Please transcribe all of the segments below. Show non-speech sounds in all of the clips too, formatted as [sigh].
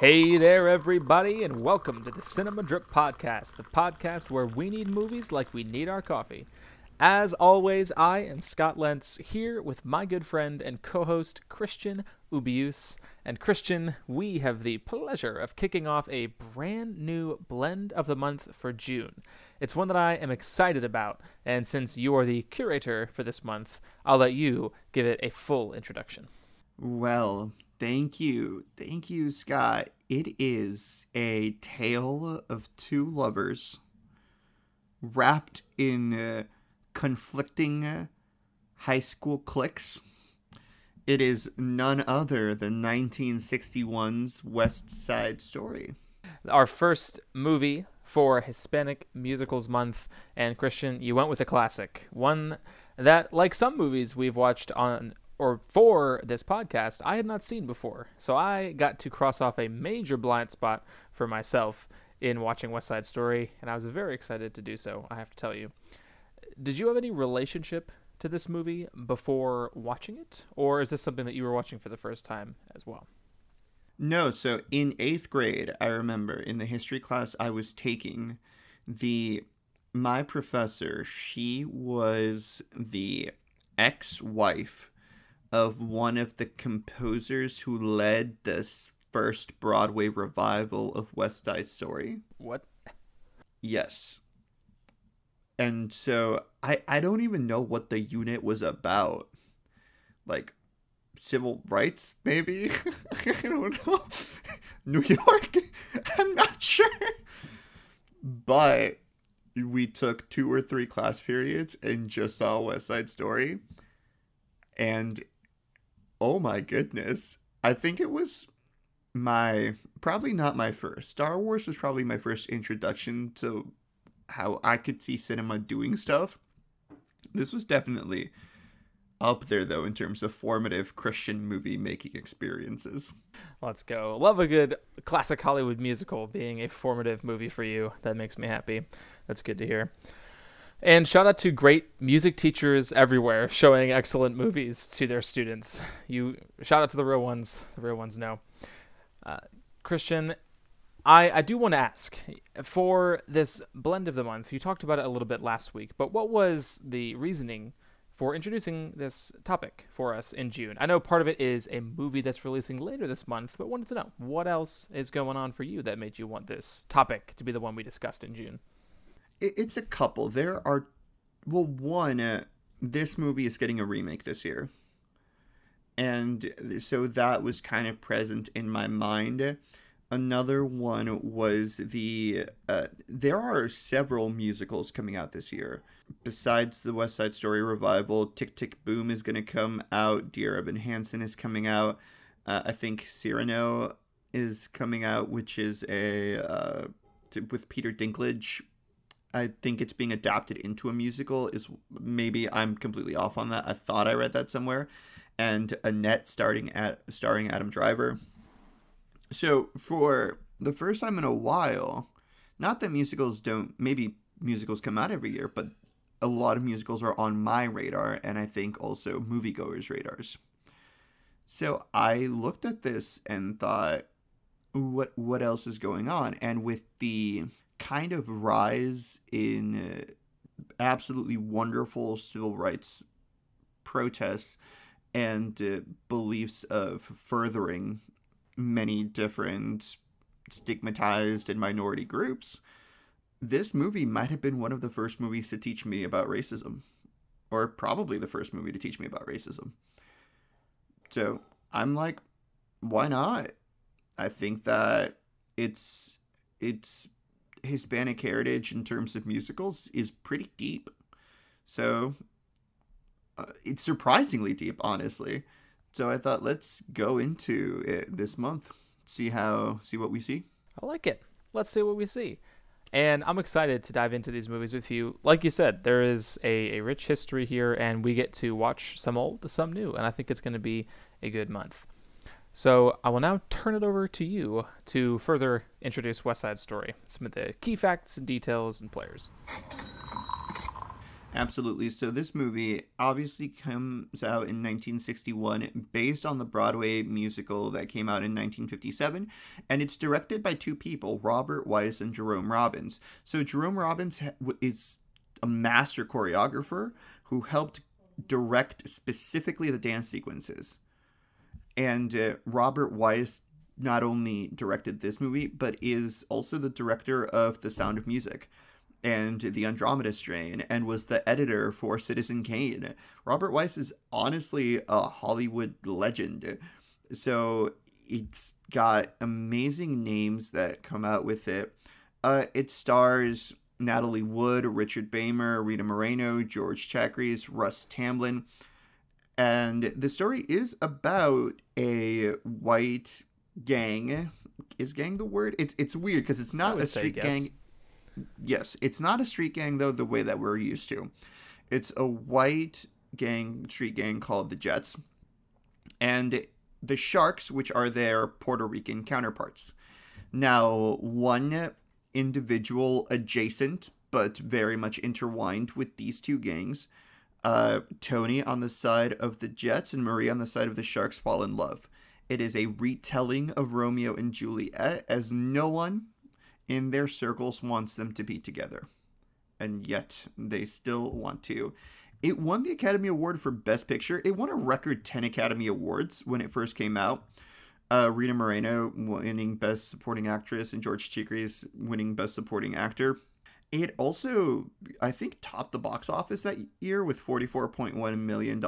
Hey there, everybody, and welcome to the Cinema Drip Podcast, the podcast where we need movies like we need our coffee. As always, I am Scott Lentz here with my good friend and co host Christian Ubius. And Christian, we have the pleasure of kicking off a brand new blend of the month for June. It's one that I am excited about, and since you are the curator for this month, I'll let you give it a full introduction. Well, thank you. Thank you, Scott. It is a tale of two lovers wrapped in uh, conflicting uh, high school cliques. It is none other than 1961's West Side Story. Our first movie for Hispanic Musicals Month, and Christian, you went with a classic. One that, like some movies we've watched on or for this podcast, I had not seen before. So I got to cross off a major blind spot for myself in watching West Side Story, and I was very excited to do so, I have to tell you. Did you have any relationship to this movie before watching it, or is this something that you were watching for the first time as well? No, so in eighth grade, I remember in the history class I was taking, the my professor, she was the ex-wife of one of the composers who led this first Broadway revival of West Side Story. What? Yes. And so I I don't even know what the unit was about. Like civil rights maybe? [laughs] I don't know. [laughs] New York? [laughs] I'm not sure. But we took two or three class periods and just saw West Side Story. And oh my goodness. I think it was my probably not my first. Star Wars was probably my first introduction to how I could see cinema doing stuff. This was definitely up there though in terms of formative Christian movie making experiences. Let's go. Love a good classic Hollywood musical being a formative movie for you. That makes me happy. That's good to hear. And shout out to great music teachers everywhere showing excellent movies to their students. You shout out to the real ones. The real ones know. Uh, Christian, I, I do want to ask for this blend of the month. You talked about it a little bit last week, but what was the reasoning for introducing this topic for us in June? I know part of it is a movie that's releasing later this month, but wanted to know what else is going on for you that made you want this topic to be the one we discussed in June it's a couple. There are, well, one, uh, this movie is getting a remake this year. And so that was kind of present in my mind. Another one was the, uh, there are several musicals coming out this year. Besides the West Side Story revival, Tick Tick Boom is going to come out. Dear Evan Hansen is coming out. Uh, I think Cyrano is coming out, which is a, uh, with Peter Dinklage I think it's being adapted into a musical is maybe I'm completely off on that. I thought I read that somewhere. And Annette starting at starring Adam Driver. So for the first time in a while, not that musicals don't maybe musicals come out every year, but a lot of musicals are on my radar and I think also moviegoers' radars. So I looked at this and thought what what else is going on? And with the kind of rise in uh, absolutely wonderful civil rights protests and uh, beliefs of furthering many different stigmatized and minority groups, this movie might have been one of the first movies to teach me about racism, or probably the first movie to teach me about racism. So I'm like, why not? I think that it's it's Hispanic heritage in terms of musicals is pretty deep. So uh, it's surprisingly deep, honestly. So I thought let's go into it this month, see how see what we see. I like it. Let's see what we see. And I'm excited to dive into these movies with you. Like you said, there is a, a rich history here, and we get to watch some old, some new, and I think it's going to be a good month. So I will now turn it over to you to further introduce West Side Story, some of the key facts and details and players. Absolutely. So this movie obviously comes out in 1961 based on the Broadway musical that came out in 1957 and it's directed by two people, Robert Wise and Jerome Robbins. So Jerome Robbins is a master choreographer who helped direct specifically the dance sequences. And uh, Robert Wise not only directed this movie but is also the director of The Sound of Music and The Andromeda Strain and was the editor for Citizen Kane. Robert Wise is honestly a Hollywood legend. So it's got amazing names that come out with it. Uh, it stars Natalie Wood, Richard Beymer, Rita Moreno, George Chakiris, Russ Tamblyn. And the story is about a white gang. Is gang the word? It, it's weird because it's not a street gang Yes, it's not a street gang though the way that we're used to. It's a white gang, street gang called the Jets, and the Sharks, which are their Puerto Rican counterparts. Now, one individual adjacent but very much intertwined with these two gangs, uh, Tony on the side of the Jets and Maria on the side of the Sharks fall in love. It is a retelling of Romeo and Juliet, as no one in their circles wants them to be together. And yet they still want to. It won the Academy Award for Best Picture. It won a record 10 Academy Awards when it first came out. Uh, Rita Moreno winning Best Supporting Actress and George Chakiris winning Best Supporting Actor. It also, I think, topped the box office that year with $44.1 million.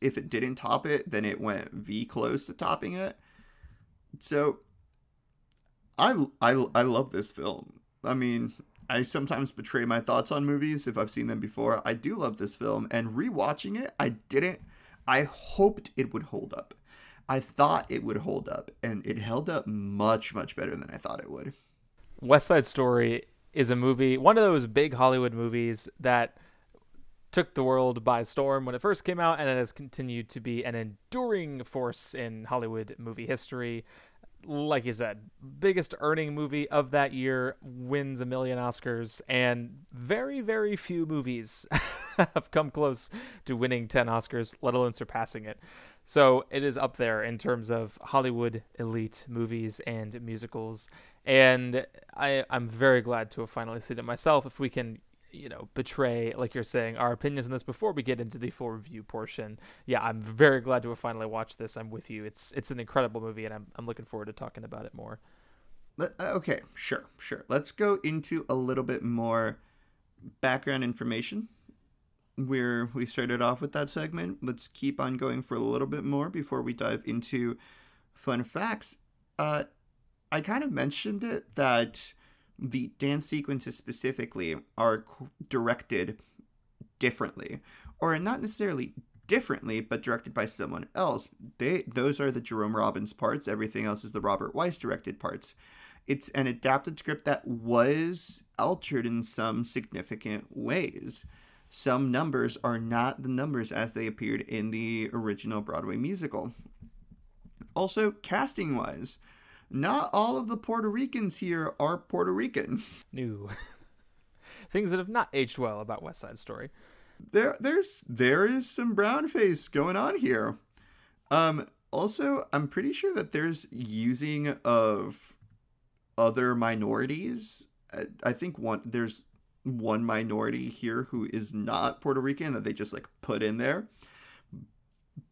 If it didn't top it, then it went V close to topping it. So I, I, I love this film. I mean, I sometimes betray my thoughts on movies if I've seen them before. I do love this film, and rewatching it, I didn't. I hoped it would hold up. I thought it would hold up, and it held up much, much better than I thought it would. West Side Story is a movie, one of those big Hollywood movies that took the world by storm when it first came out, and it has continued to be an enduring force in Hollywood movie history like you said, biggest earning movie of that year wins a million Oscars, and very, very few movies [laughs] have come close to winning 10 Oscars, let alone surpassing it. So it is up there in terms of Hollywood elite movies and musicals. And I, I'm very glad to have finally seen it myself. If we can you know betray like you're saying our opinions on this before we get into the full review portion. Yeah i'm very glad to have finally watched this. I'm with you. It's it's an incredible movie and i'm, I'm looking forward to talking about it more. Uh, okay sure sure. Let's go into a little bit more background information where we started off with that segment. Let's keep on going for a little bit more before we dive into fun facts. Uh i kind of mentioned it that the dance sequences specifically are directed differently or not necessarily differently but directed by someone else. They those are the jerome robbins parts. Everything else is the robert Wise directed parts. It's an adapted script that was altered in some significant ways some numbers are not the numbers as they appeared in the original broadway musical also casting wise not all of the Puerto Ricans here are Puerto Rican. New [laughs] things that have not aged well about West Side Story. There, there's there is some brown face going on here. Um, also, I'm pretty sure that there's using of other minorities. I, I think one there's one minority here who is not Puerto Rican that they just like put in there.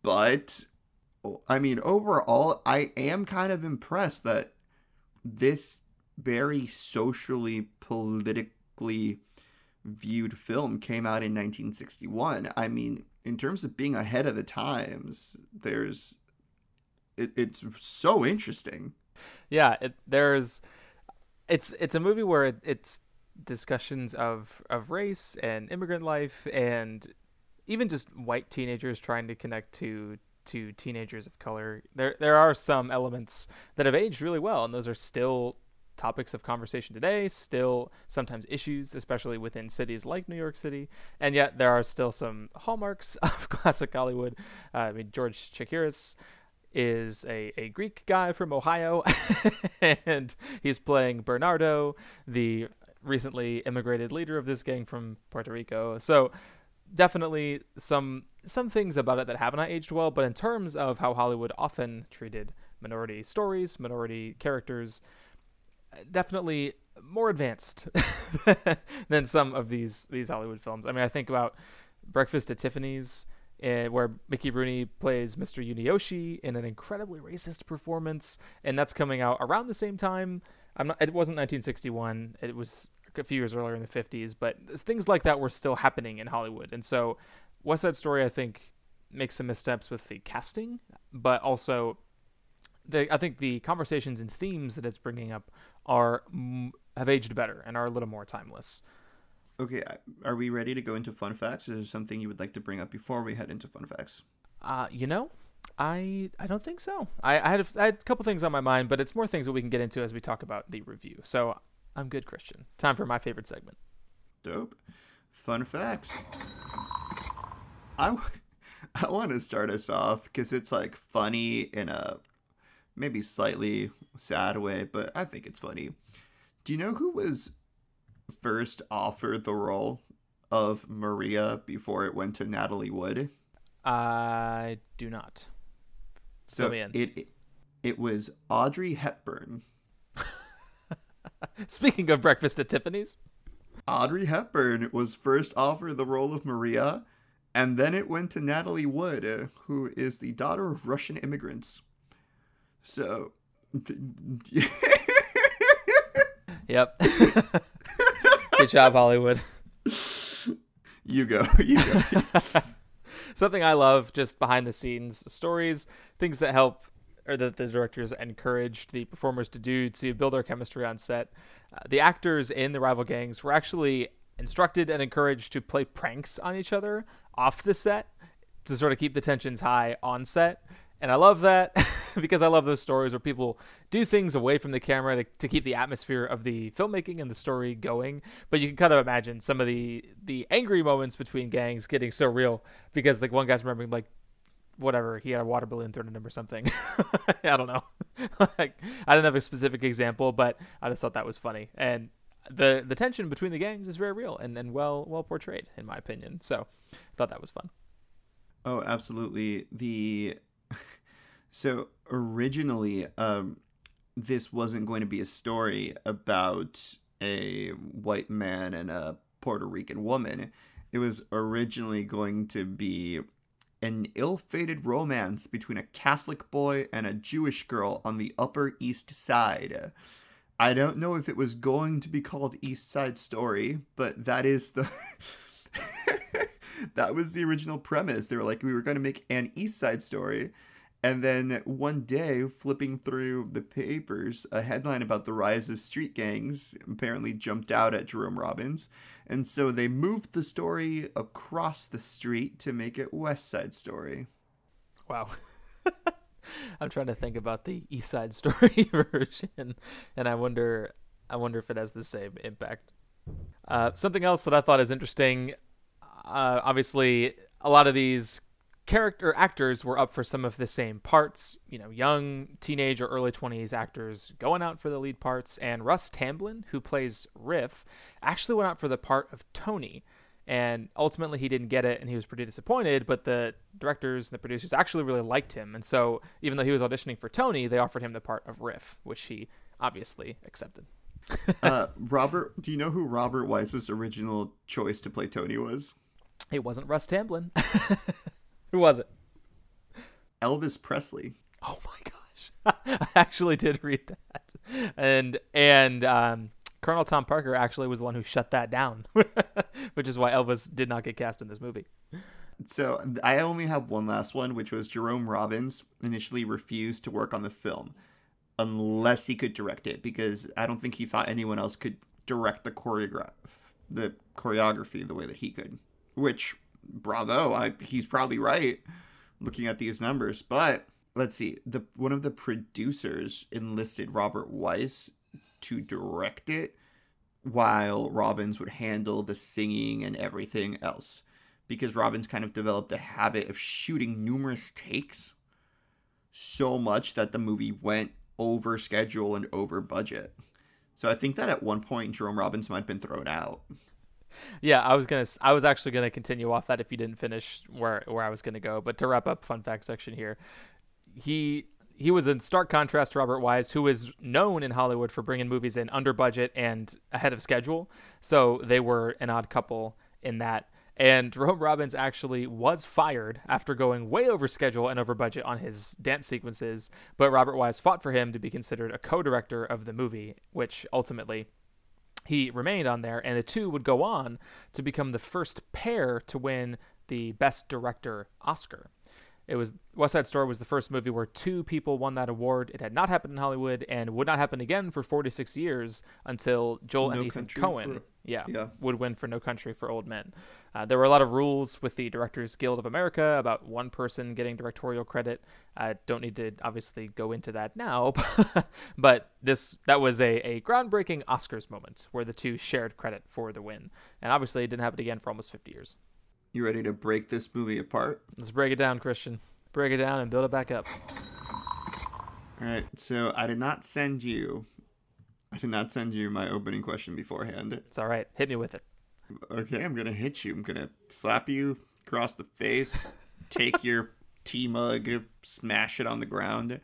But I mean, overall, I am kind of impressed that this very socially, politically viewed film came out in 1961. I mean, in terms of being ahead of the times, there's it, it's so interesting. Yeah, it, there's it's it's a movie where it, it's discussions of of race and immigrant life and even just white teenagers trying to connect to to teenagers of color. There there are some elements that have aged really well, and those are still topics of conversation today, still sometimes issues, especially within cities like New York City. And yet there are still some hallmarks [laughs] of classic Hollywood. Uh, I mean, George Chakiris is a, a Greek guy from Ohio, [laughs] and he's playing Bernardo, the recently immigrated leader of this gang from Puerto Rico. So definitely some some things about it that have not aged well, but in terms of how Hollywood often treated minority stories, minority characters, definitely more advanced [laughs] than some of these these Hollywood films. I mean, I think about Breakfast at Tiffany's, uh, where Mickey Rooney plays Mr. Yunioshi in an incredibly racist performance, and that's coming out around the same time. I'm not. It wasn't 1961. It was a few years earlier in the 50s, but things like that were still happening in Hollywood, and so West Side Story, I think, makes some missteps with the casting, but also. The, I think the conversations and themes that it's bringing up are have aged better and are a little more timeless. Okay, are we ready to go into fun facts? Is there something you would like to bring up before we head into fun facts? Uh, you know, I I don't think so. I, I had a, I had a couple things on my mind, but it's more things that we can get into as we talk about the review. So I'm good, Christian. Time for my favorite segment. Dope. Fun facts. I [laughs] I want to start us off because it's like funny in a maybe slightly sad way, but I think it's funny. Do you know who was first offered the role of Maria before it went to Natalie Wood? I do not. So it, it it was Audrey Hepburn. [laughs] Speaking of breakfast at Tiffany's, Audrey Hepburn was first offered the role of Maria, and then it went to Natalie Wood, uh, who is the daughter of Russian immigrants. So. [laughs] yep. [laughs] Good job, Hollywood. You go. You go. Something I love just behind the scenes stories, things that help or that the directors encouraged the performers to do to build their chemistry on set. Uh, the actors in the rival gangs were actually instructed and encouraged to play pranks on each other off the set to sort of keep the tensions high on set. And I love that [laughs] because I love those stories where people do things away from the camera to, to keep the atmosphere of the filmmaking and the story going. But you can kind of imagine some of the the angry moments between gangs getting so real because like one guy's remembering like whatever he had a water balloon thrown at him or something. [laughs] I don't know. [laughs] like I don't have a specific example, but I just thought that was funny and the the tension between the gangs is very real and, and well well portrayed in my opinion. So I thought that was fun. Oh, absolutely. The [laughs] so originally, um, this wasn't going to be a story about a white man and a Puerto Rican woman. It was originally going to be an ill fated romance between a Catholic boy and a Jewish girl on the Upper East Side. I don't know if it was going to be called East Side Story, but that is the. [laughs] that was the original premise. They were like, we were going to make an East Side Story and then one day, flipping through the papers, a headline about the rise of street gangs apparently jumped out at Jerome Robbins. And so they moved the story across the street to make it West Side Story. Wow. [laughs] I'm trying to think about the East Side Story [laughs] version, and I wonder, I wonder if it has the same impact. Uh, something else that I thought is interesting. Uh, obviously, a lot of these character actors were up for some of the same parts. You know, young teenage or early 20s actors going out for the lead parts. And Russ Tamblyn, who plays Riff, actually went out for the part of Tony. And ultimately, he didn't get it, and he was pretty disappointed. But the directors and the producers actually really liked him, and so even though he was auditioning for Tony, they offered him the part of Riff, which he obviously accepted. [laughs] uh, Robert, do you know who Robert Wise's original choice to play Tony was? It wasn't Russ Tamblyn. [laughs] Who was it? Elvis Presley. Oh my gosh. [laughs] I actually did read that. And and um, Colonel Tom Parker actually was the one who shut that down, [laughs] which is why Elvis did not get cast in this movie. So I only have one last one, which was Jerome Robbins initially refused to work on the film unless he could direct it because I don't think he thought anyone else could direct the choreograph the choreography the way that he could. Which bravo, I, he's probably right looking at these numbers. But let's see, the one of the producers enlisted Robert Wise to direct it, while Robbins would handle the singing and everything else. Because Robbins kind of developed a habit of shooting numerous takes so much that the movie went over schedule and over budget. So I think that at one point Jerome Robbins might have been thrown out. Yeah, I was gonna. I was actually gonna continue off that if you didn't finish where where I was gonna go. But to wrap up, fun fact section here, he he was in stark contrast to Robert Wise, who is known in Hollywood for bringing movies in under budget and ahead of schedule. So they were an odd couple in that. And Jerome Robbins actually was fired after going way over schedule and over budget on his dance sequences, but Robert Wise fought for him to be considered a co director of the movie, which ultimately he remained on there, and the two would go on to become the first pair to win the Best Director Oscar. It was West Side Story was the first movie where two people won that award. It had not happened in Hollywood and would not happen again for 46 years until Joel No and Ethan Coen, for- yeah, Yeah. would win for No Country for Old Men. Uh, there were a lot of rules with the Directors Guild of America about one person getting directorial credit. I don't need to obviously go into that now, [laughs] but this that was a, a groundbreaking Oscars moment where the two shared credit for the win, and obviously it didn't happen again for almost 50 years. You ready to break this movie apart? Let's break it down, Christian. Break it down and build it back up. All right. So I did not send you. I did not send you my opening question beforehand. It's all right. Hit me with it. Okay, I'm gonna hit you. I'm gonna slap you across the face. Take your [laughs] tea mug, smash it on the ground.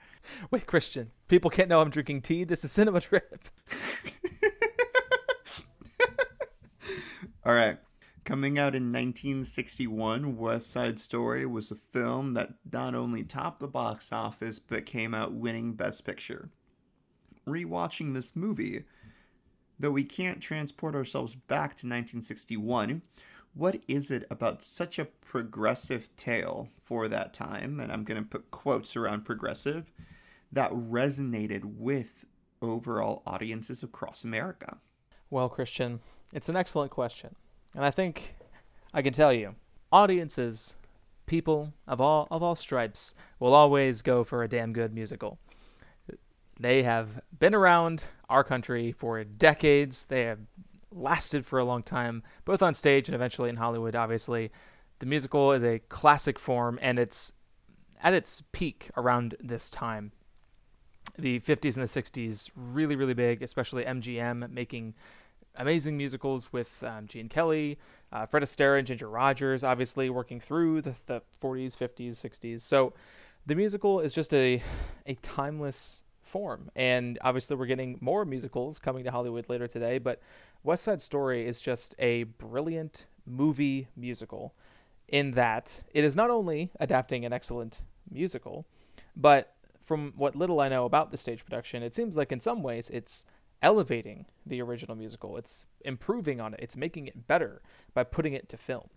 Wait, Christian. People can't know I'm drinking tea. This is Cinema Drip. [laughs] All right. Coming out in 1961, West Side Story was a film that not only topped the box office but came out winning Best Picture. Rewatching this movie, though we can't transport ourselves back to 1961, what is it about such a progressive tale for that time, and I'm going to put quotes around progressive, that resonated with overall audiences across America? Well, Christian, it's an excellent question. And I think I can tell you, audiences, people of all of all stripes will always go for a damn good musical. They have been around our country for decades. They have lasted for a long time, both on stage and eventually in Hollywood, obviously. The musical is a classic form and it's at its peak around this time. The 50s and the 60s really really big, especially MGM making amazing musicals with um, Gene Kelly, uh, Fred Astaire, and Ginger Rogers, obviously working through the, the 40s, 50s, 60s. So the musical is just a a timeless form, and obviously we're getting more musicals coming to Hollywood later today. But West Side Story is just a brilliant movie musical in that it is not only adapting an excellent musical, but from what little I know about the stage production, it seems like in some ways it's elevating the original musical. It's improving on it. It's making it better by putting it to film.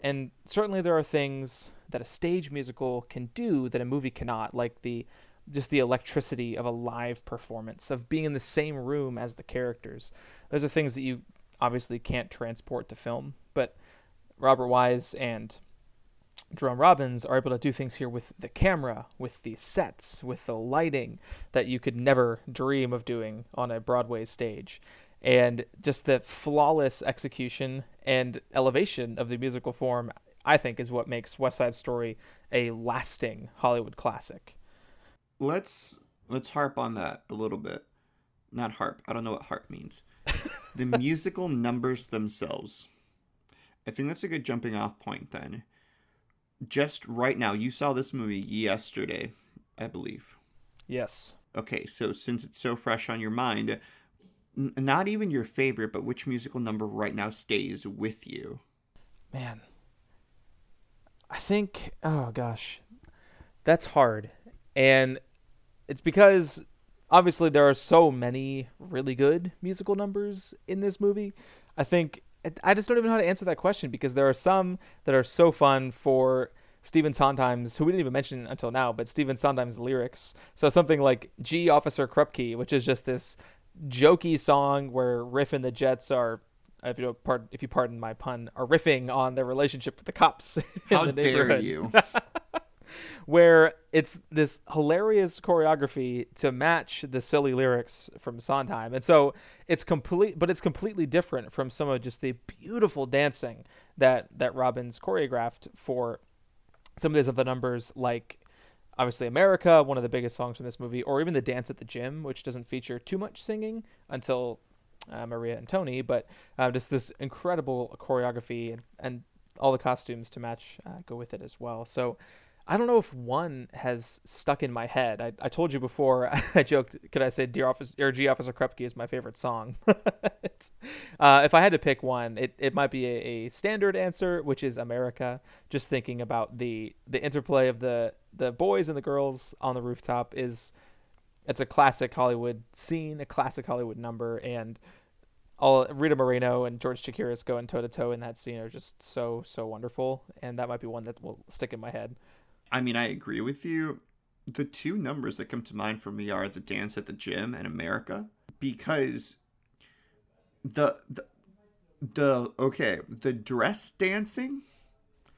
And certainly there are things that a stage musical can do that a movie cannot, like the just the electricity of a live performance, of being in the same room as the characters. Those are things that you obviously can't transport to film, but Robert Wise and Jerome Robbins are able to do things here with the camera, with the sets, with the lighting that you could never dream of doing on a Broadway stage. And just the flawless execution and elevation of the musical form, I think, is what makes West Side Story a lasting Hollywood classic. let's let's harp on that a little bit. Not harp. I don't know what harp means. [laughs] the musical numbers themselves. I think that's a good jumping off point then. Just right now, you saw this movie yesterday, I believe. Yes. Okay, so since it's so fresh on your mind, n- not even your favorite, but which musical number right now stays with you? Man. I think, oh gosh, that's hard. And it's because obviously there are so many really good musical numbers in this movie. I think I just don't even know how to answer that question because there are some that are so fun for Stephen Sondheim's, who we didn't even mention until now, but Stephen Sondheim's lyrics. So something like Gee Officer Krupke, which is just this jokey song where Riff and the Jets are, if you, pardon, if you pardon my pun, are riffing on their relationship with the cops. [laughs] in How the dare you? [laughs] where it's this hilarious choreography to match the silly lyrics from Sondheim. And so it's complete but it's completely different from some of just the beautiful dancing that that Robbins choreographed for some of these other numbers like obviously America, one of the biggest songs from this movie, or even the dance at the gym, which doesn't feature too much singing until uh, Maria and Tony, but uh, just this incredible choreography and, and all the costumes to match uh, go with it as well. So I don't know if one has stuck in my head. I, I told you before. [laughs] I joked. Could I say "Dear Officer" or "Gee Officer Krupke" is my favorite song? [laughs] uh, if I had to pick one, it, it might be a, a, standard answer, which is "America." Just thinking about the the interplay of the the boys and the girls on the rooftop is it's a classic Hollywood scene, a classic Hollywood number, and all Rita Moreno and George Chakiris going toe to toe in that scene are just so so wonderful, and that might be one that will stick in my head. I mean, I agree with you. The two numbers that come to mind for me are the dance at the gym and America because the the, the okay, the dress dancing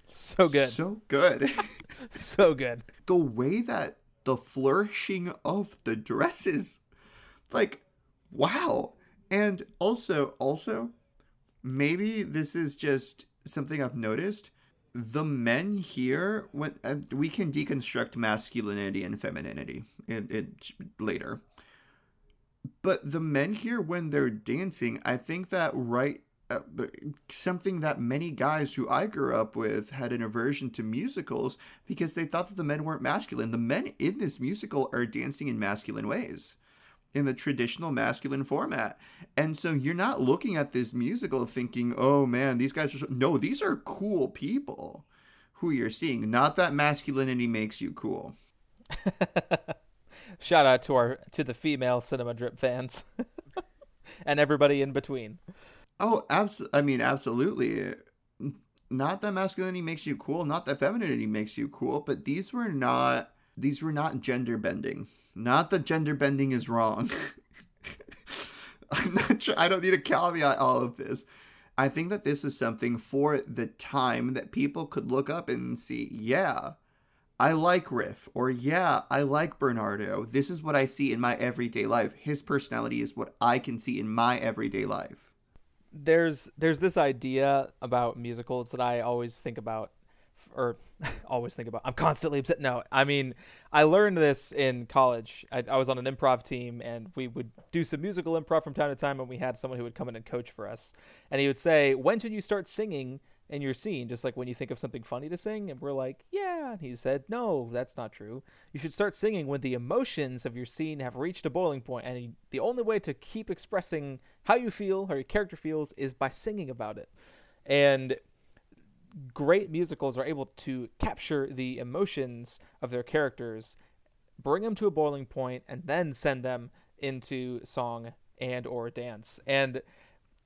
so good. So good. [laughs] so good. [laughs] The way that the flourishing of the dresses like wow. And also also maybe this is just something I've noticed the men here when uh, we can deconstruct masculinity and femininity in, in, later. But the men here when they're dancing i think that right uh, something that many guys who i grew up with had an aversion to musicals because they thought that the men weren't masculine. The men in this musical are dancing in masculine ways in the traditional masculine format. And so you're not looking at this musical thinking, oh man, these guys are so... no, these are cool people who you're seeing. Not that masculinity makes you cool. [laughs] Shout out to our to the female cinema drip fans [laughs] and everybody in between. Oh, absolutely. I mean, absolutely. Not that masculinity makes you cool, not that femininity makes you cool, but these were not these were not gender bending. Not that gender bending is wrong. [laughs] I'm not sure. I don't need to caveat all of this. I think that this is something for the time that people could look up and see, yeah, I like Riff, or yeah, I like Bernardo. This is what I see in my everyday life. His personality is what I can see in my everyday life. There's there's this idea about musicals that I always think about or [laughs] always think about. I'm constantly upset. No, I mean, I learned this in college. I, I, was on an improv team, and we would do some musical improv from time to time. And we had someone who would come in and coach for us, and he would say, "When should you start singing in your scene? Just like when you think of something funny to sing." And we're like, "Yeah." And he said, "No, that's not true. You should start singing when the emotions of your scene have reached a boiling point, and the only way to keep expressing how you feel or your character feels is by singing about it." And great musicals are able to capture the emotions of their characters, bring them to a boiling point, and then send them into song and or dance. And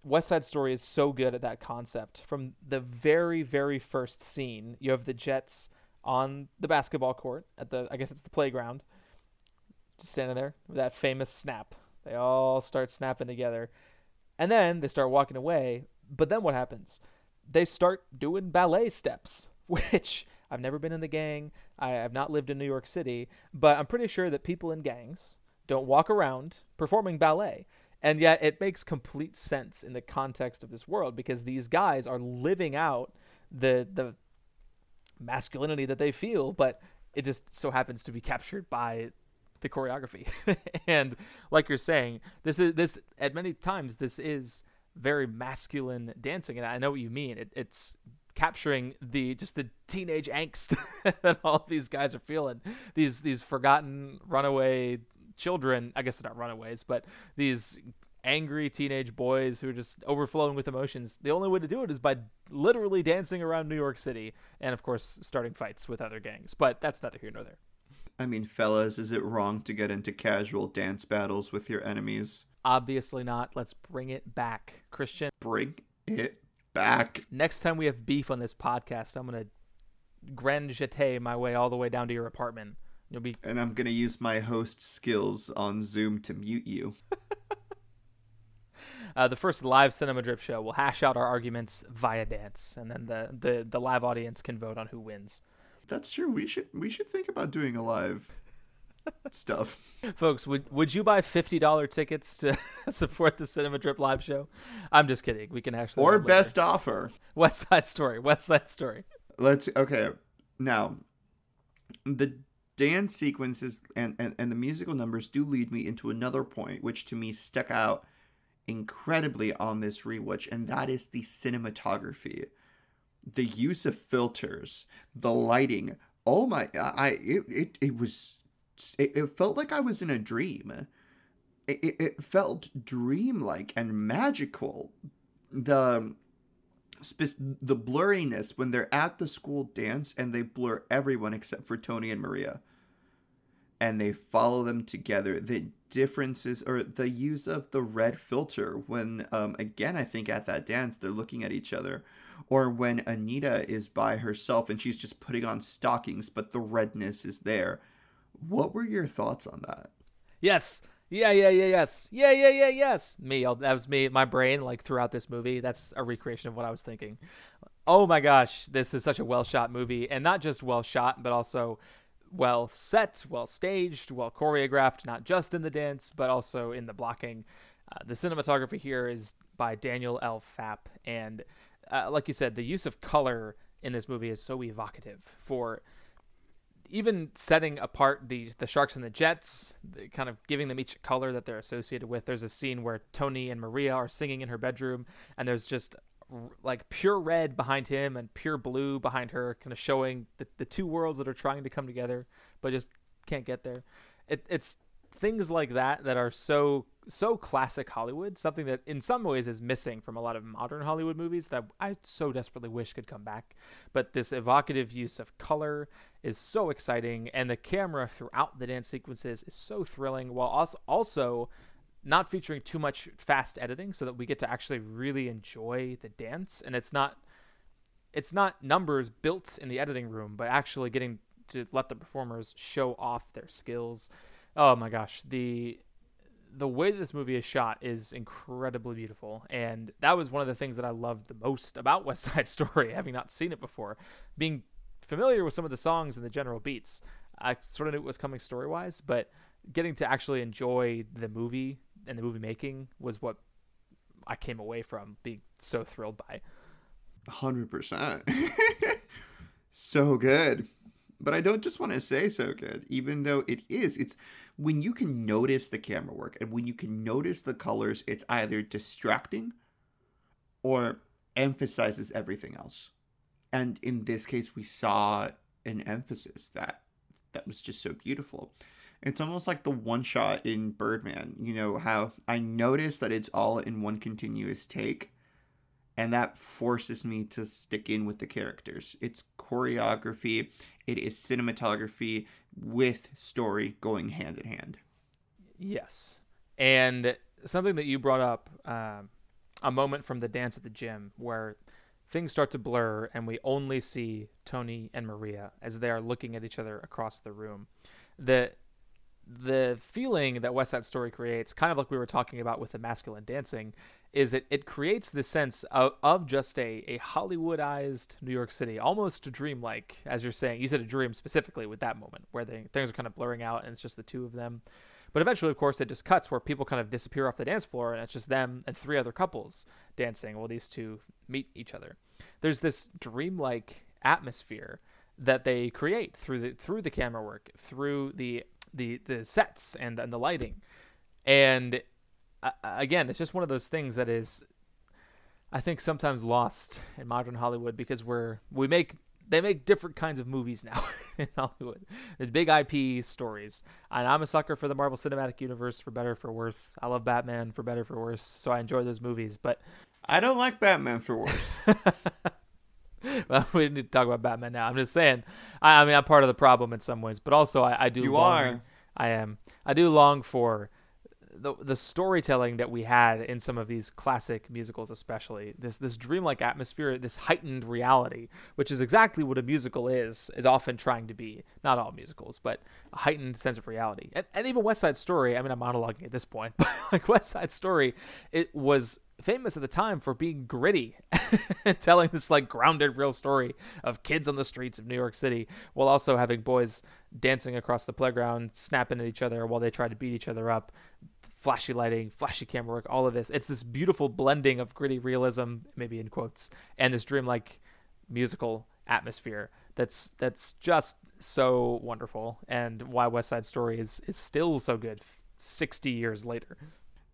West Side Story is so good at that concept. From the very, very first scene, you have the Jets on the basketball court at the I guess it's the playground. Just standing there with that famous snap. They all start snapping together. And then they start walking away. But then what happens? They start doing ballet steps, [laughs] which I've never been in the gang. I have not lived in New York City, but I'm pretty sure that people in gangs don't walk around performing ballet. And yet it makes complete sense in the context of this world because these guys are living out the the masculinity that they feel, but it just so happens to be captured by the choreography. [laughs] and like you're saying, this is this at many times this is very masculine dancing, and I know what you mean. It, it's capturing the just the teenage angst [laughs] that all these guys are feeling. These these forgotten runaway children. I guess they're not runaways, but these angry teenage boys who are just overflowing with emotions. The only way to do it is by literally dancing around New York City and, of course, starting fights with other gangs. But that's neither here nor there. I mean, fellas, is it wrong to get into casual dance battles with your enemies? Obviously not. Let's bring it back, Christian. Bring it back. Next time we have beef on this podcast, I'm gonna grand jeté my way all the way down to your apartment. You'll be And I'm gonna use my host skills on Zoom to mute you. [laughs] uh, the first live cinema drip show We'll hash out our arguments via dance, and then the, the, the live audience can vote on who wins. That's true. We should we should think about doing a live stuff. Folks, would would you buy fifty dollar tickets to [laughs] support the Cinema Drip live show? I'm just kidding. We can actually or best offer. West Side Story. West Side Story. Let's okay. Now, the dance sequences and, and, and the musical numbers do lead me into another point, which to me stuck out incredibly on this rewatch, and that is the cinematography, the use of filters, the lighting. Oh my! I it it, it was it, it felt like I was in a dream. It, it felt dreamlike and magical. The the blurriness when they're at the school dance and they blur everyone except for Tony and Maria and they follow them together the differences or the use of the red filter when um, again i think at that dance they're looking at each other or when anita is by herself and she's just putting on stockings but the redness is there what were your thoughts on that? Yes. Yeah yeah yeah yes. Yeah yeah yeah yes. Me that was me my brain like throughout this movie. That's a recreation of what i was thinking. Oh my gosh this is such a well shot movie. And not just well shot but also well set, well staged, well choreographed, not just in the dance, but also in the blocking. Uh, the cinematography here is by Daniel L. Fapp, and uh, like you said, the use of color in this movie is so evocative for even setting apart the the sharks and the jets, kind of giving them each color that they're associated with. There's a scene where Tony and Maria are singing in her bedroom, and there's just like pure red behind him and pure blue behind her, kind of showing the, the two worlds that are trying to come together but just can't get there. It, it's things like that that are so so classic Hollywood, something that in some ways is missing from a lot of modern Hollywood movies that I so desperately wish could come back. But this evocative use of color is so exciting, and the camera throughout the dance sequences is so thrilling, while also also not featuring too much fast editing so that we get to actually really enjoy the dance and it's not it's not numbers built in the editing room but actually getting to let the performers show off their skills oh my gosh the the way this movie is shot is incredibly beautiful and that was one of the things that i loved the most about [laughs] west side story having not seen it before being familiar with some of the songs and the general beats i sort of knew it was coming story wise but getting to actually enjoy the movie and the movie making was what I came away from being so thrilled by. 100%. [laughs] so good. But I don't just want to say so good, even though it is. It's when you can notice the camera work and when you can notice the colors, it's either distracting or emphasizes everything else. And in this case, we saw an emphasis that that was just so beautiful. It's almost like the one shot in Birdman. You know, how I notice that it's all in one continuous take, and that forces me to stick in with the characters. It's choreography, it is cinematography with story going hand in hand. Yes. And something that you brought up, um, a moment from the dance at the gym where things start to blur and we only see Tony and Maria as they are looking at each other across the room. The the feeling that West Side Story creates, kind of like we were talking about with the masculine dancing, is it, it creates this sense of, of just a, a Hollywoodized New York City, almost dreamlike, as you're saying. You said a dream specifically with that moment where they, things are kind of blurring out and it's just the two of them. But eventually, of course, it just cuts where people kind of disappear off the dance floor and it's just them and three other couples dancing while these two meet each other. There's this dreamlike atmosphere that they create through the through the camera work, through the the the sets and and the lighting, and again, it's just one of those things that is, I think, sometimes lost in modern Hollywood because we're we make they make different kinds of movies now [laughs] in Hollywood. There's big IP stories, and I'm a sucker for the Marvel Cinematic Universe for better for worse. I love Batman for better for worse, so I enjoy those movies. But I don't like Batman for worse. [laughs] well, we need to talk about Batman now. I'm just saying. I, I mean, I'm part of the problem in some ways, but also I, I do. You long, are. I am. I do long for the the storytelling that we had in some of these classic musicals, especially this this dreamlike atmosphere, this heightened reality, which is exactly what a musical is is often trying to be. Not all musicals, but a heightened sense of reality. And, and even West Side Story. I mean, I'm monologuing at this point, [laughs] but like West Side Story, it was famous at the time for being gritty, [laughs] telling this like grounded real story of kids on the streets of New York City, while also having boys dancing across the playground, snapping at each other while they try to beat each other up. Flashy lighting, flashy camera work, all of this. It's this beautiful blending of gritty realism, maybe in quotes, and this dreamlike musical atmosphere that's that's just so wonderful and why West Side Story is is still so good 60 years later.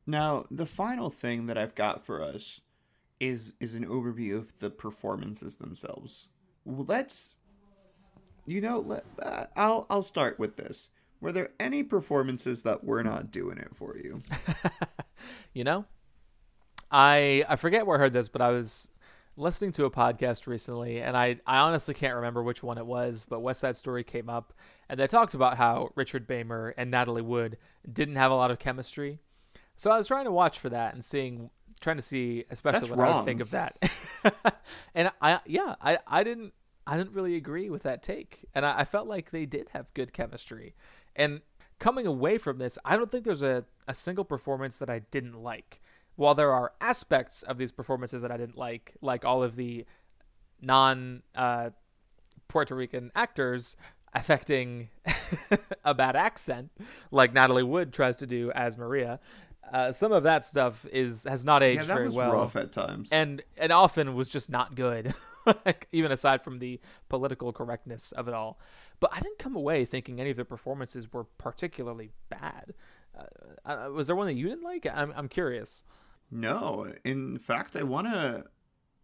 Now, the final thing that I've got for us is is an overview of the performances themselves. Let's you know, let, uh, I'll I'll start with this. Were there any performances that were not doing it for you? [laughs] you know, I I forget where I heard this, but I was listening to a podcast recently, and I I honestly can't remember which one it was, but West Side Story came up, and they talked about how Richard Beymer and Natalie Wood didn't have a lot of chemistry. So I was trying to watch for that and seeing trying to see especially That's what I wrong. would think of that. [laughs] and I yeah, I I didn't I didn't really agree with that take. And I, I felt like they did have good chemistry. And coming away from this, I don't think there's a, a single performance that I didn't like. While there are aspects of these performances that I didn't like, like all of the non uh, Puerto Rican actors affecting [laughs] a bad accent, like Natalie Wood tries to do as Maria. Uh, some of that stuff is has not aged yeah, that very was well, rough at times. and and often was just not good. [laughs] like, even aside from the political correctness of it all. But I didn't come away thinking any of the performances were particularly bad. Uh, uh, was there one that you didn't like? I'm I'm curious. No, in fact, I want to.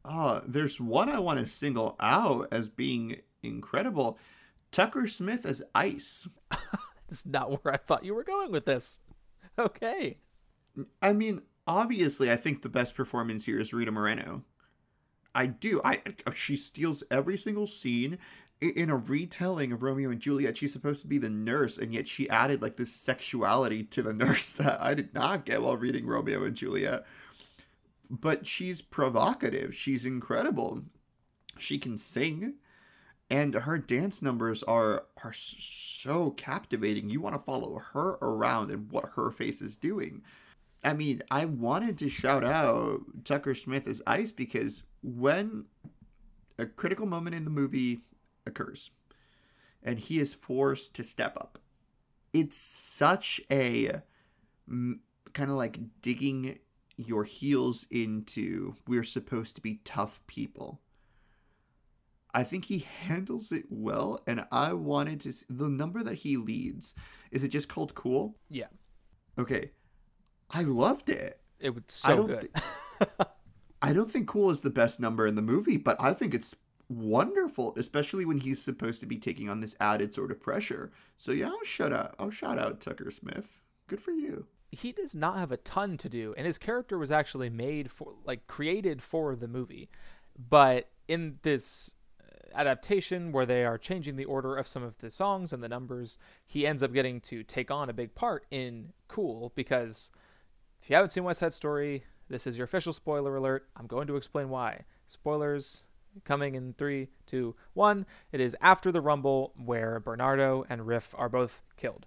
Uh, there's one I want to single out as being incredible. Tucker Smith as Ice. [laughs] It's not where I thought you were going with this. Okay. I mean, obviously, I think the best performance here is Rita Moreno. I do. I she steals every single scene in a retelling of Romeo and Juliet. She's supposed to be the nurse, and yet she added like this sexuality to the [laughs] nurse that I did not get while reading Romeo and Juliet. But she's provocative. She's incredible. She can sing, and her dance numbers are are so captivating. You want to follow her around and what her face is doing. I mean, I wanted to shout out Tucker Smith as Ice because when a critical moment in the movie occurs and he is forced to step up, it's such a kind of like digging your heels into we're supposed to be tough people. I think he handles it well, and I wanted to. See, the number that he leads is it just called Cool? Yeah. Okay, I loved it. It was so don't good. [laughs] I don't think Cool is the best number in the movie, but I think it's wonderful, especially when he's supposed to be taking on this added sort of pressure. So yeah, I'll shout out. I'll shout out Tucker Smith. Good for you. he does not have a ton to do and his character was actually made for like created for the movie but in this uh, adaptation where they are changing the order of some of the songs and the numbers he ends up getting to take on a big part in cool because if you haven't seen west side story this is your official spoiler alert i'm going to explain why spoilers coming in three two one it is after the rumble where bernardo and riff are both killed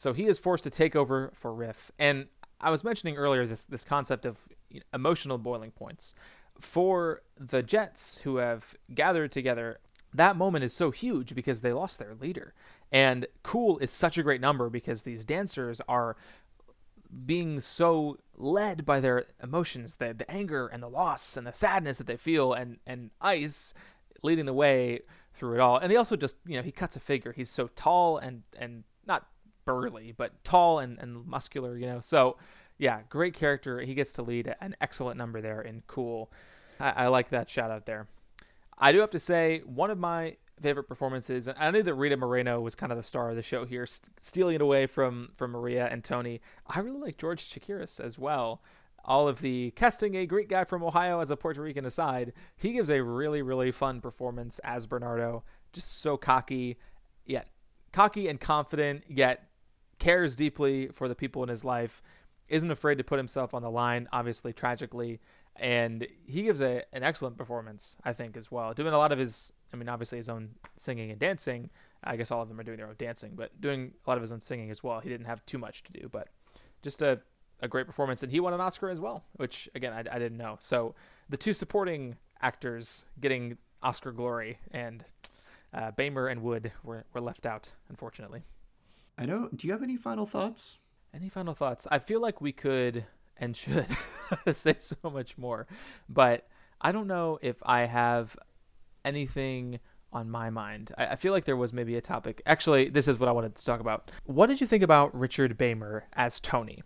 so he is forced to take over for Riff. And I was mentioning earlier this this concept of emotional boiling points. For the Jets who have gathered together, that moment is so huge because they lost their leader. And cool is such a great number because these dancers are being so led by their emotions, the, the anger and the loss and the sadness that they feel, and, and Ice leading the way through it all. And he also just, you know, he cuts a figure. He's so tall and, and not burly, but tall and, and muscular, you know. So, yeah, great character. He gets to lead an excellent number there in Cool. I, I like that shout out there. I do have to say, one of my favorite performances, and I knew that Rita Moreno was kind of the star of the show here, st- stealing it away from, from Maria and Tony. I really like George Chakiris as well. All of the casting a Greek guy from Ohio as a Puerto Rican aside, he gives a really, really fun performance as Bernardo. Just so cocky, yet cocky and confident, yet cares deeply for the people in his life, isn't afraid to put himself on the line, obviously tragically, and he gives a, an excellent performance, I think, as well. Doing a lot of his, I mean, obviously his own singing and dancing. I guess all of them are doing their own dancing, but doing a lot of his own singing as well. He didn't have too much to do, but just a, a great performance. And he won an Oscar as well, which, again, I, I didn't know. So the two supporting actors getting Oscar glory and uh, Beymer and Wood were, were left out, unfortunately. I know. Do you have any final thoughts? Any final thoughts? I feel like we could and should [laughs] say so much more, but I don't know if I have anything on my mind. I, I, feel like there was maybe a topic. Actually, this is what I wanted to talk about. What did you think about Richard Beymer as Tony?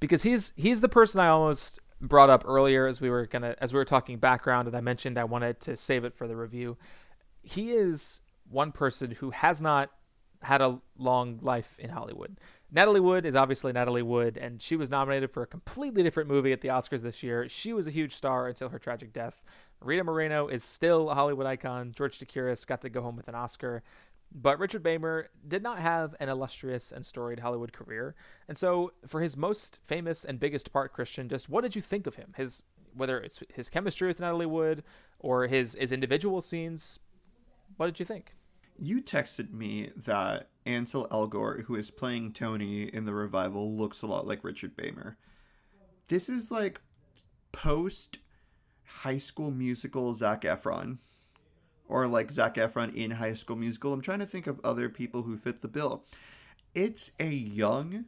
because he's he's the person I almost brought up earlier as we were gonna as we were talking background, and I mentioned I wanted to save it for the review. He is one person who has not had a long life in Hollywood. Natalie Wood is obviously Natalie Wood, and she was nominated for a completely different movie at the Oscars this year. She was a huge star until her tragic death. Rita Moreno is still a Hollywood icon. George Chakiris got to go home with an Oscar. But Richard Beymer did not have an illustrious and storied Hollywood career. And so, for his most famous and biggest part, Christian, just what did you think of him? His whether it's his chemistry with Natalie Wood or his his individual scenes, what did you think? You texted me that Ansel Elgort, who is playing Tony in the revival, looks a lot like Richard Beymer. This is like post high school musical Zac Efron. Or like Zac Efron in high school musical. I'm trying to think of other people who fit the bill. It's a young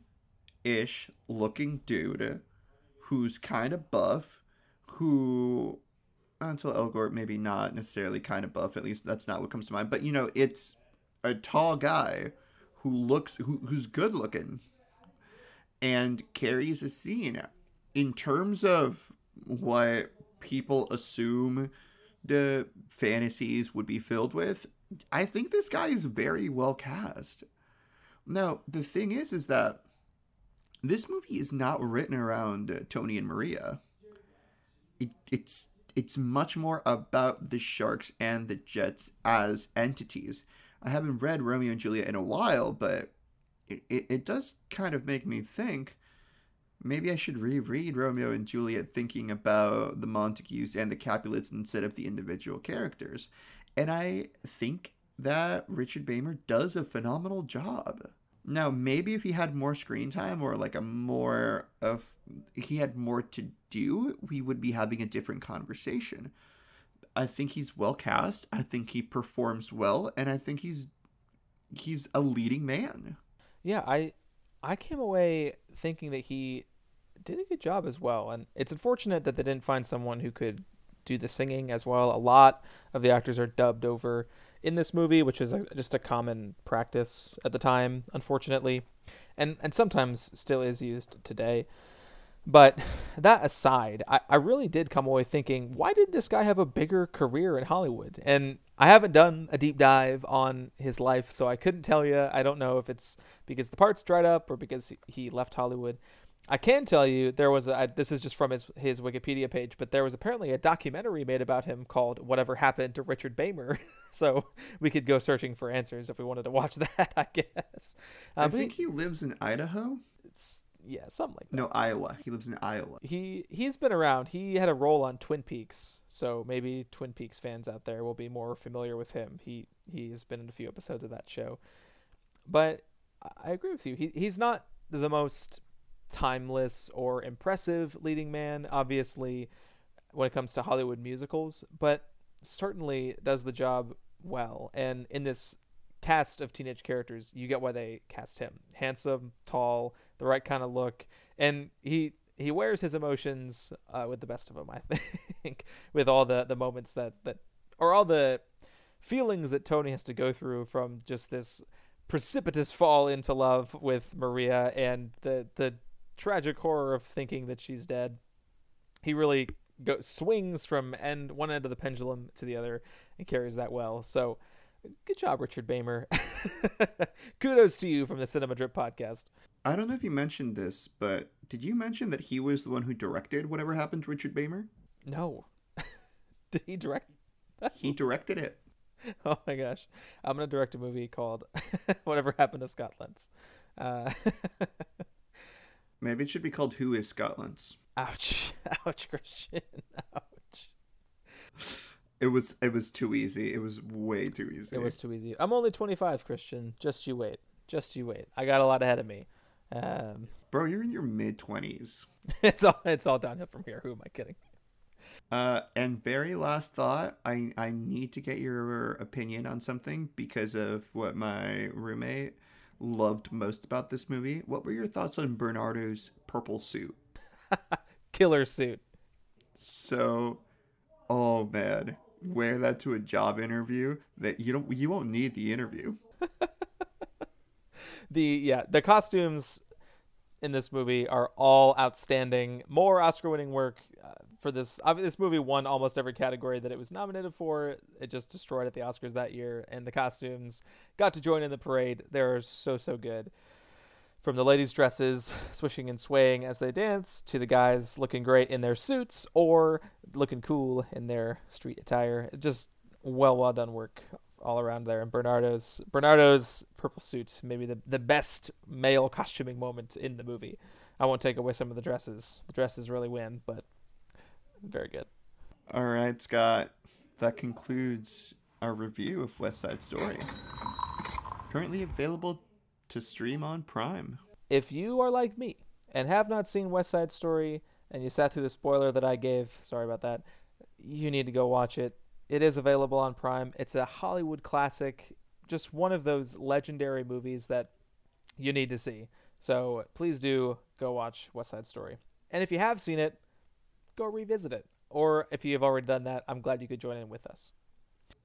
ish looking dude who's kind of buff, who Ansel Elgort maybe not necessarily kind of buff, at least that's not what comes to mind. But you know, it's a tall guy who looks who, who's good looking and carries a scene in terms of what people assume the fantasies would be filled with i think this guy is very well cast. Now the thing is is that this movie is not written around uh, tony and maria. It, it's it's much more about the sharks and the jets as entities. I haven't read Romeo and Juliet in a while, but it, it, it does kind of make me think maybe I should reread Romeo and Juliet thinking about the Montagues and the Capulets instead of the individual characters. And I think that Richard Beymer does a phenomenal job. Now, maybe if he had more screen time or like a more of he had more to do, we would be having a different conversation. I think he's well cast. I think he performs well, and I think he's he's a leading man. Yeah, I I came away thinking that he did a good job as well, and it's unfortunate that they didn't find someone who could do the singing as well. A lot of the actors are dubbed over in this movie, which is a, just a common practice at the time, unfortunately, and and sometimes still is used today. But that aside, I, I really did come away thinking, why did this guy have a bigger career in Hollywood? And I haven't done a deep dive on his life, so I couldn't tell you. I don't know if it's because the parts dried up or because he left Hollywood. I can tell you there was a, I, this is just from his his Wikipedia page, but there was apparently a documentary made about him called "Whatever Happened to Richard Beymer." [laughs] so we could go searching for answers if we wanted to watch [laughs] that. I guess. Uh, I think he, he lives in Idaho. It's yeah, something like that. No, Iowa. He lives in Iowa. He he's been around. He had a role on Twin Peaks, so maybe Twin Peaks fans out there will be more familiar with him. He he's been in a few episodes of that show. But I agree with you. He he's not the most timeless or impressive leading man, obviously, when it comes to Hollywood musicals, but certainly does the job well. And in this cast of teenage characters, you get why they cast him. Handsome, tall, the right kind of look, and he he wears his emotions uh, with the best of them. I [laughs] think with all the the moments that that or all the feelings that Tony has to go through from just this precipitous fall into love with Maria and the the tragic horror of thinking that she's dead. He really go, swings from end one end of the pendulum to the other and carries that well. So good job, Richard Beymer. [laughs] Kudos to you from the Cinema Drip podcast. I don't know if you mentioned this, but did you mention that he was the one who directed whatever happened to Richard Beymer? No. [laughs] did he direct? he directed it. [laughs] Oh my gosh. I'm going to direct a movie called Whatever Happened to Scotland's. Uh... Maybe it should be called Who is Scotland's? Ouch. [laughs] Ouch, Christian. Ouch. It was it was too easy. It was way too easy. It was too easy. I'm only 25, Christian. Just you wait. Just you wait. I got a lot ahead of me. Um, [laughs] Bro, you're in your mid 20s. it's all it's all downhill from here. Who am I kidding? Uh, and very last thought, I I need to get your opinion on something because of what my roommate loved most about this movie. What were your thoughts on Bernardo's purple suit? [laughs] Killer suit. So, oh man, wear that to a job interview that you don't you won't need the interview. [laughs] the yeah, the costumes in this movie are all outstanding. More Oscar-winning work uh, for this. I mean, this movie won almost every category that it was nominated for. It just destroyed at the Oscars that year, and the costumes got to join in the parade. They're so so good. From the ladies' dresses swishing and swaying as they dance, to the guys looking great in their suits or looking cool in their street attire. Just well, well done work all around there. And Bernardo's Bernardo's purple suit, maybe the the best male costuming moment in the movie. I won't take away some of the dresses. The dresses really win, but very good. All right, Scott. That concludes our review of West Side Story. Currently available to stream on Prime. If you are like me and have not seen West Side Story and you sat through the spoiler that I gave, sorry about that, you need to go watch it. It is available on Prime. It's a Hollywood classic, just one of those legendary movies that you need to see. So please do go watch West Side Story. And if you have seen it, go revisit it. Or if you have already done that, I'm glad you could join in with us.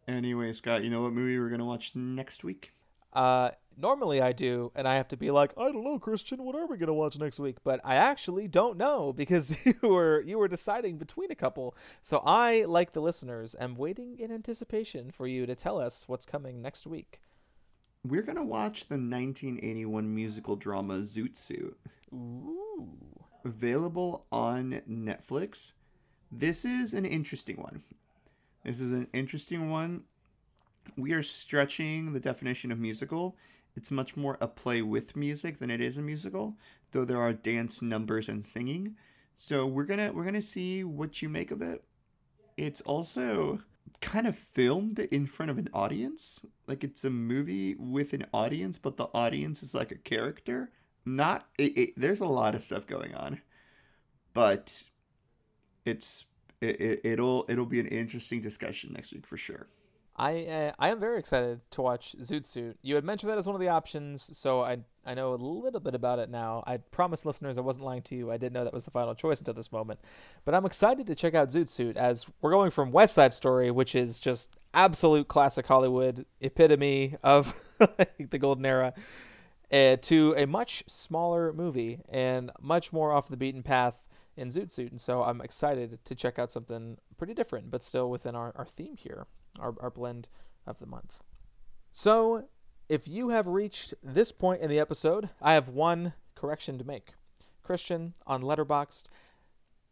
Anyway, Scott, you know what movie we're going to watch next week? Uh, normally I do, and I have to be like, I don't know, Christian, what are we gonna watch next week? But I actually don't know [laughs] because [laughs] you were you were deciding between a couple. So I, like the listeners, am waiting in anticipation for you to tell us what's coming next week. We're gonna watch the 1981 musical drama Zoot Suit. Ooh. Available on Netflix. This is an interesting one. This is an interesting one we are stretching the definition of musical. It's much more a play with music than it is a musical, though there are dance numbers and singing. So we're gonna we're gonna see what you make of it. It's also kind of filmed in front of an audience. Like it's a movie with an audience, but the audience is like a character. Not it, it there's a lot of stuff going on. But it's it, it, it'll it'll be an interesting discussion next week for sure. I uh, I am very excited to watch Zoot Suit. You had mentioned that as one of the options, so I I know a little bit about it now. I promised listeners I wasn't lying to you. I didn't know that was the final choice until this moment, but I'm excited to check out Zoot Suit as we're going from West Side Story, which is just absolute classic Hollywood epitome of [laughs] the golden era, uh, to a much smaller movie and much more off the beaten path in Zoot Suit. And so I'm excited to check out something pretty different, but still within our, our theme here our, our blend of the month. So, if you have reached this point in the episode, I have one correction to make. Christian on Letterboxd,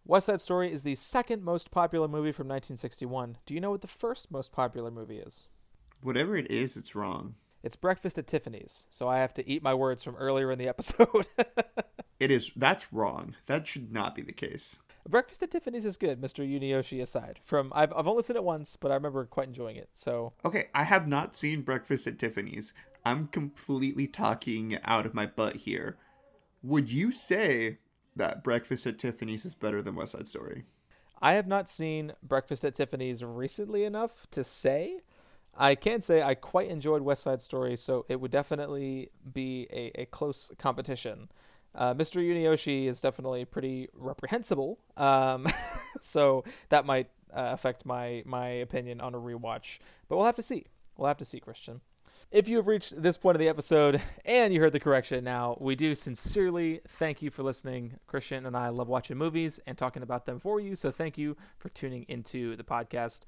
West Side Story is the second most popular movie from 1961. Do you know what the first most popular movie is? Whatever it is, it's wrong. It's Breakfast at Tiffany's, so I have to eat my words from earlier in the episode. [laughs] it is that's wrong. That should not be the case. Breakfast at Tiffany's is good, Mr. Yunioshi aside. From I've I've only seen it once, but I remember quite enjoying it. So Okay, I have not seen Breakfast at Tiffany's. I'm completely talking out of my butt here. Would you say that Breakfast at Tiffany's is better than West Side Story? I have not seen Breakfast at Tiffany's recently enough to say. I can say I quite enjoyed West Side Story, so it would definitely be a, a close competition. Uh, Mr. Yunioshi is definitely pretty reprehensible, um, [laughs] so that might uh, affect my my opinion on a rewatch. But we'll have to see. We'll have to see, Christian. If you have reached this point of the episode and you heard the correction now, we do sincerely thank you for listening. Christian and I love watching movies and talking about them for you, so thank you for tuning into the podcast.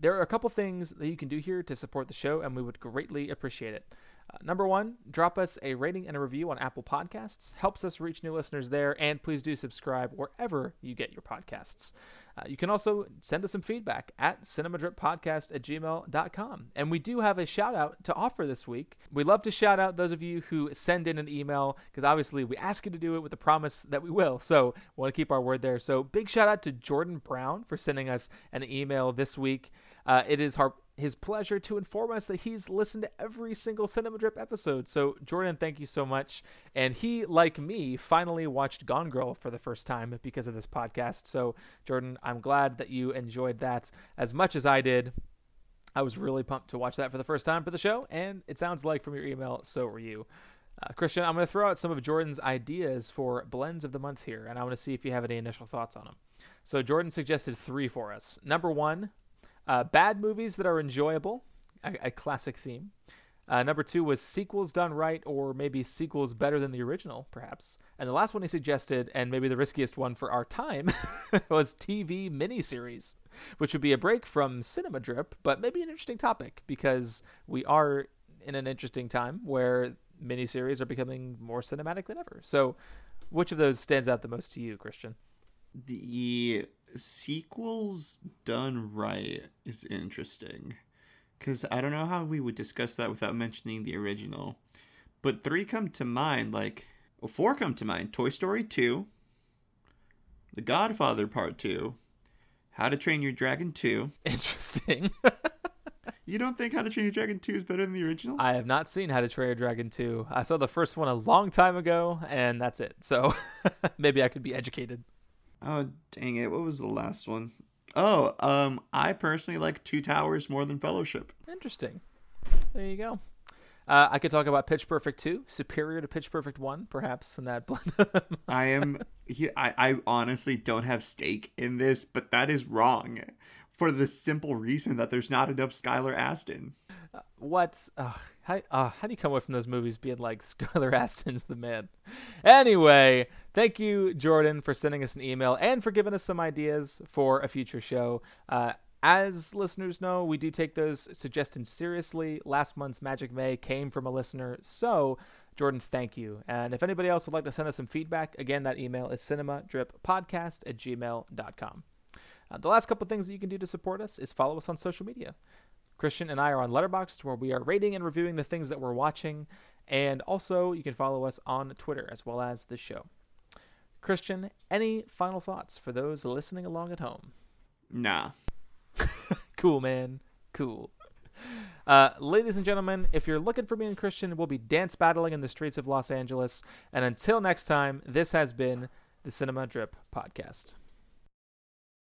There are a couple things that you can do here to support the show, and we would greatly appreciate it. Uh, number one, drop us a rating and a review on Apple Podcasts. Helps us reach new listeners there, and please do subscribe wherever you get your podcasts. Uh, you can also send us some feedback at cinemadrippodcast at gmail.com. And we do have a shout out to offer this week. We love to shout out those of you who send in an email, because obviously we ask you to do it with the promise that we will. So we want to keep our word there. So big shout out to Jordan Brown for sending us an email this week. Uh, it is our his pleasure to inform us that he's listened to every single Cinema Drip episode. So, Jordan, thank you so much. And he, like me, finally watched Gone Girl for the first time because of this podcast. So, Jordan, I'm glad that you enjoyed that as much as I did. I was really pumped to watch that for the first time for the show, and it sounds like from your email, so were you. Uh, Christian, I'm going to throw out some of Jordan's ideas for blends of the month here, and I want to see if you have any initial thoughts on them. So, Jordan suggested three for us. Number one, uh, bad movies that are enjoyable, a, a classic theme. Uh, number two was sequels done right, or maybe sequels better than the original, perhaps. And the last one he suggested, and maybe the riskiest one for our time, [laughs] was TV miniseries, which would be a break from Cinema Drip, but maybe an interesting topic because we are in an interesting time where miniseries are becoming more cinematic than ever. So, which of those stands out the most to you, Christian? The sequels done right is interesting because I don't know how we would discuss that without mentioning the original. But three come to mind, like, well, four come to mind Toy Story 2, The Godfather Part 2, How to Train Your Dragon 2. Interesting. [laughs] you don't think How to Train Your Dragon 2 is better than the original? I have not seen How to Train Your Dragon 2. I saw the first one a long time ago, and that's it. So [laughs] maybe I could be educated. Oh, dang it. What was the last one? Oh, um, I personally like Two Towers more than Fellowship. Interesting. There you go. Uh, I could talk about Pitch Perfect 2, superior to Pitch Perfect 1, perhaps, in that [laughs] blend. I am. I, I honestly don't have stake in this, but that is wrong for the simple reason that there's not enough Skylar Astin. Uh, what? Uh, how, uh, how do you come away from those movies being like [laughs] Skylar Astin's the man? Anyway, thank you, Jordan, for sending us an email and for giving us some ideas for a future show. Uh, as listeners know, we do take those suggestions seriously. Last month's Magic May came from a listener, so Jordan, thank you. And if anybody else would like to send us some feedback, again, that email is cinemadrippodcast at gmail.com. Uh, the last couple things that you can do to support us is follow us on social media. Christian and I are on Letterboxd, where we are rating and reviewing the things that we're watching. And also, you can follow us on Twitter as well as the show. Christian, any final thoughts for those listening along at home? Nah. [laughs] cool, man. Cool. Uh, ladies and gentlemen, if you're looking for me and Christian, we'll be dance battling in the streets of Los Angeles. And until next time, this has been the Cinema Drip Podcast.